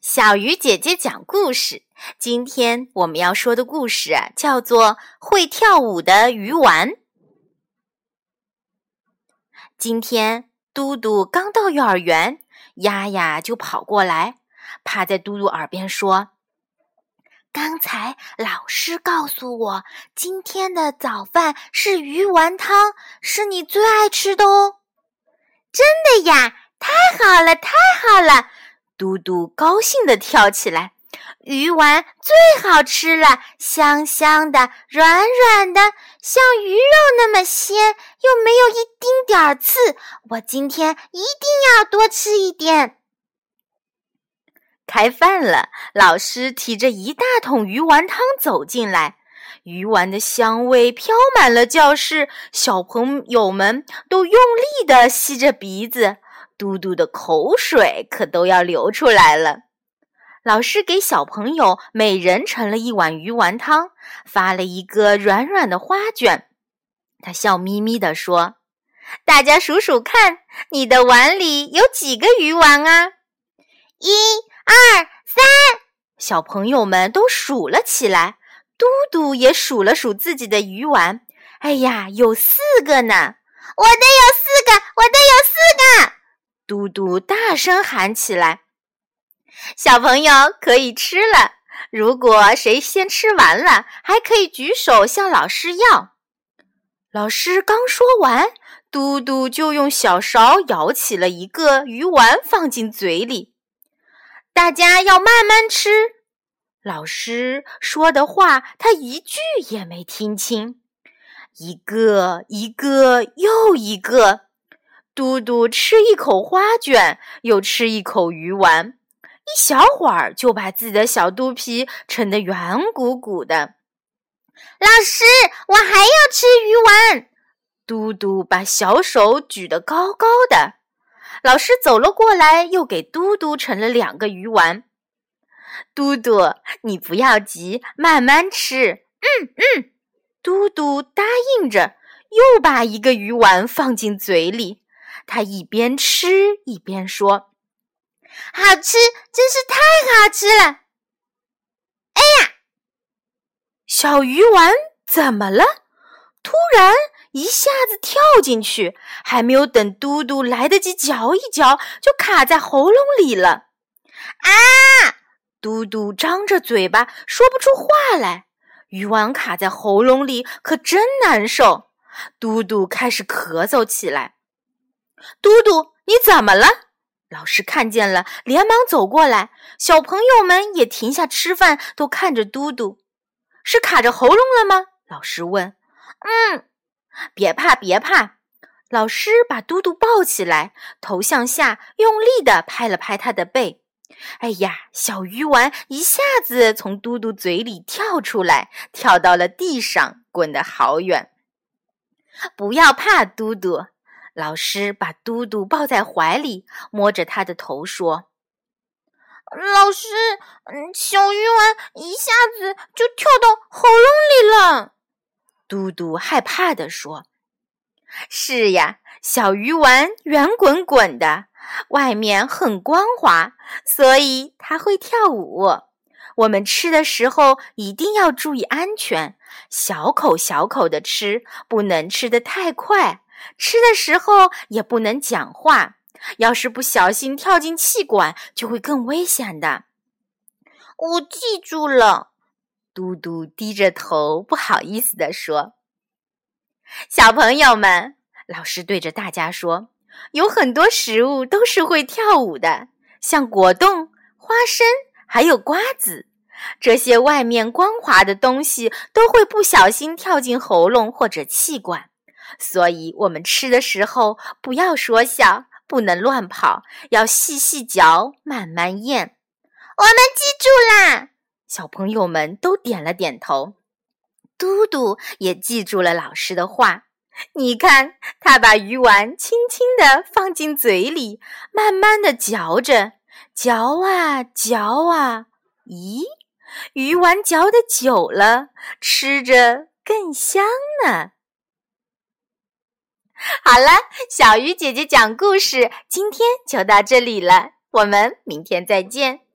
小鱼姐姐讲故事。今天我们要说的故事，叫做《会跳舞的鱼丸》。今天嘟嘟刚到幼儿园，丫丫就跑过来，趴在嘟嘟耳边说：“刚才老师告诉我，今天的早饭是鱼丸汤，是你最爱吃的哦。”真的呀，太好了，太好了！嘟嘟高兴地跳起来，鱼丸最好吃了，香香的，软软的，像鱼肉那么鲜，又没有一丁点儿刺。我今天一定要多吃一点。开饭了，老师提着一大桶鱼丸汤走进来，鱼丸的香味飘满了教室，小朋友们都用力地吸着鼻子。嘟嘟的口水可都要流出来了。老师给小朋友每人盛了一碗鱼丸汤，发了一个软软的花卷。他笑眯眯地说：“大家数数看，你的碗里有几个鱼丸啊？”一、二、三，小朋友们都数了起来。嘟嘟也数了数自己的鱼丸，哎呀，有四个呢！我的有四个，我的有四个。嘟嘟大声喊起来：“小朋友可以吃了！如果谁先吃完了，还可以举手向老师要。”老师刚说完，嘟嘟就用小勺舀起了一个鱼丸放进嘴里。大家要慢慢吃。老师说的话，他一句也没听清。一个一个又一个。嘟嘟吃一口花卷，又吃一口鱼丸，一小会儿就把自己的小肚皮撑得圆鼓鼓的。老师，我还要吃鱼丸。嘟嘟把小手举得高高的。老师走了过来，又给嘟嘟盛了两个鱼丸。嘟嘟，你不要急，慢慢吃。嗯嗯。嘟嘟答应着，又把一个鱼丸放进嘴里。他一边吃一边说：“好吃，真是太好吃了！”哎呀，小鱼丸怎么了？突然一下子跳进去，还没有等嘟嘟来得及嚼一嚼，就卡在喉咙里了。啊！嘟嘟张着嘴巴说不出话来，鱼丸卡在喉咙里可真难受。嘟嘟开始咳嗽起来。嘟嘟，你怎么了？老师看见了，连忙走过来。小朋友们也停下吃饭，都看着嘟嘟。是卡着喉咙了吗？老师问。嗯，别怕，别怕。老师把嘟嘟抱起来，头向下，用力地拍了拍他的背。哎呀，小鱼丸一下子从嘟嘟嘴里跳出来，跳到了地上，滚得好远。不要怕，嘟嘟。老师把嘟嘟抱在怀里，摸着他的头说：“老师，嗯小鱼丸一下子就跳到喉咙里了。”嘟嘟害怕地说：“是呀，小鱼丸圆滚滚的，外面很光滑，所以它会跳舞。我们吃的时候一定要注意安全，小口小口的吃，不能吃得太快。”吃的时候也不能讲话，要是不小心跳进气管，就会更危险的。我记住了。嘟嘟低着头，不好意思地说：“小朋友们，老师对着大家说，有很多食物都是会跳舞的，像果冻、花生，还有瓜子。这些外面光滑的东西都会不小心跳进喉咙或者气管。”所以，我们吃的时候不要说笑，不能乱跑，要细细嚼，慢慢咽。我们记住啦！小朋友们都点了点头。嘟嘟也记住了老师的话。你看，他把鱼丸轻轻地放进嘴里，慢慢地嚼着，嚼啊嚼啊。咦，鱼丸嚼得久了，吃着更香呢。好了，小鱼姐姐讲故事，今天就到这里了，我们明天再见。